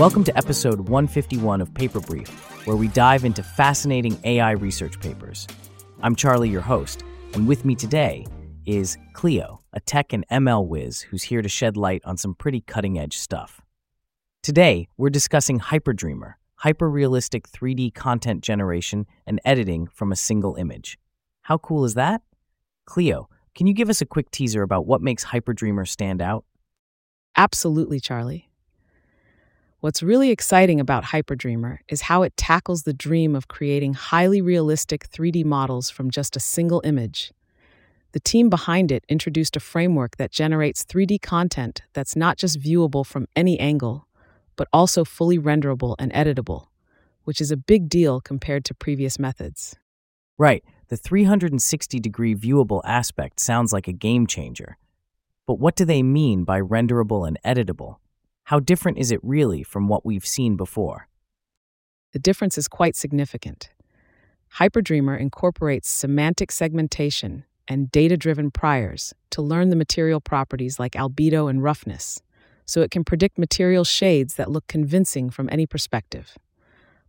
Welcome to episode 151 of Paper Brief, where we dive into fascinating AI research papers. I'm Charlie, your host, and with me today is Cleo, a tech and ML whiz who's here to shed light on some pretty cutting edge stuff. Today, we're discussing Hyperdreamer, hyper-realistic 3D content generation and editing from a single image. How cool is that? Cleo, can you give us a quick teaser about what makes Hyperdreamer stand out? Absolutely, Charlie. What's really exciting about Hyperdreamer is how it tackles the dream of creating highly realistic 3D models from just a single image. The team behind it introduced a framework that generates 3D content that's not just viewable from any angle, but also fully renderable and editable, which is a big deal compared to previous methods. Right, the 360 degree viewable aspect sounds like a game changer. But what do they mean by renderable and editable? How different is it really from what we've seen before? The difference is quite significant. Hyperdreamer incorporates semantic segmentation and data driven priors to learn the material properties like albedo and roughness, so it can predict material shades that look convincing from any perspective.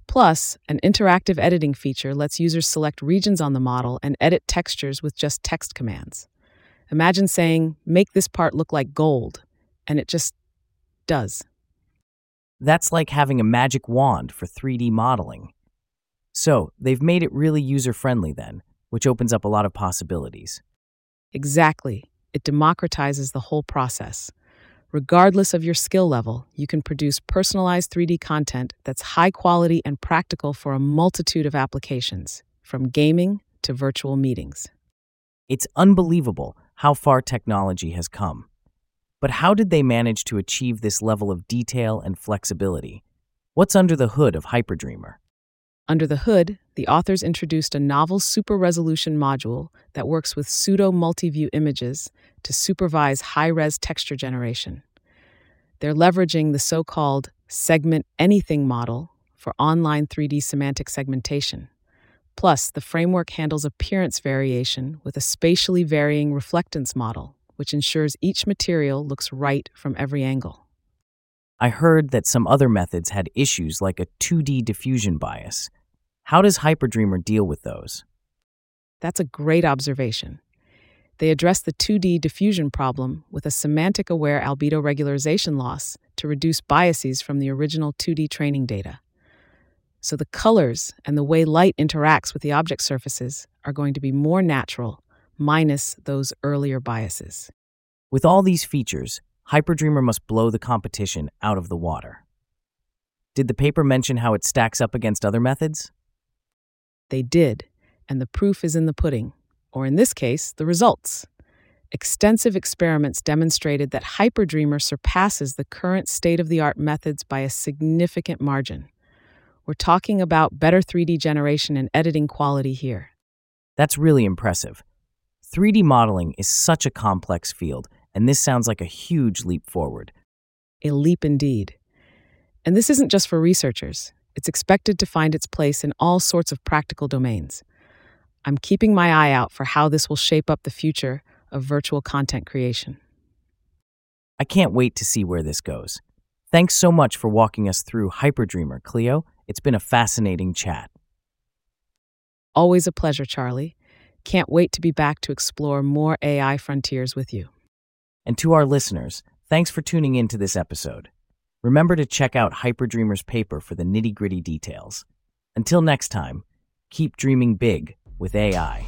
Plus, an interactive editing feature lets users select regions on the model and edit textures with just text commands. Imagine saying, Make this part look like gold, and it just does. That's like having a magic wand for 3D modeling. So, they've made it really user friendly then, which opens up a lot of possibilities. Exactly. It democratizes the whole process. Regardless of your skill level, you can produce personalized 3D content that's high quality and practical for a multitude of applications, from gaming to virtual meetings. It's unbelievable how far technology has come. But how did they manage to achieve this level of detail and flexibility? What's under the hood of Hyperdreamer? Under the hood, the authors introduced a novel super resolution module that works with pseudo multi-view images to supervise high res texture generation. They're leveraging the so called segment anything model for online 3D semantic segmentation. Plus, the framework handles appearance variation with a spatially varying reflectance model which ensures each material looks right from every angle. I heard that some other methods had issues like a 2D diffusion bias. How does Hyperdreamer deal with those? That's a great observation. They address the 2D diffusion problem with a semantic aware albedo regularization loss to reduce biases from the original 2D training data. So the colors and the way light interacts with the object surfaces are going to be more natural minus those earlier biases. With all these features, Hyperdreamer must blow the competition out of the water. Did the paper mention how it stacks up against other methods? They did, and the proof is in the pudding, or in this case, the results. Extensive experiments demonstrated that Hyperdreamer surpasses the current state of the art methods by a significant margin. We're talking about better 3D generation and editing quality here. That's really impressive. 3D modeling is such a complex field, and this sounds like a huge leap forward. A leap indeed. And this isn't just for researchers, it's expected to find its place in all sorts of practical domains. I'm keeping my eye out for how this will shape up the future of virtual content creation. I can't wait to see where this goes. Thanks so much for walking us through Hyperdreamer, Cleo. It's been a fascinating chat. Always a pleasure, Charlie. Can't wait to be back to explore more AI frontiers with you. And to our listeners, thanks for tuning in to this episode. Remember to check out Hyperdreamer's paper for the nitty gritty details. Until next time, keep dreaming big with AI.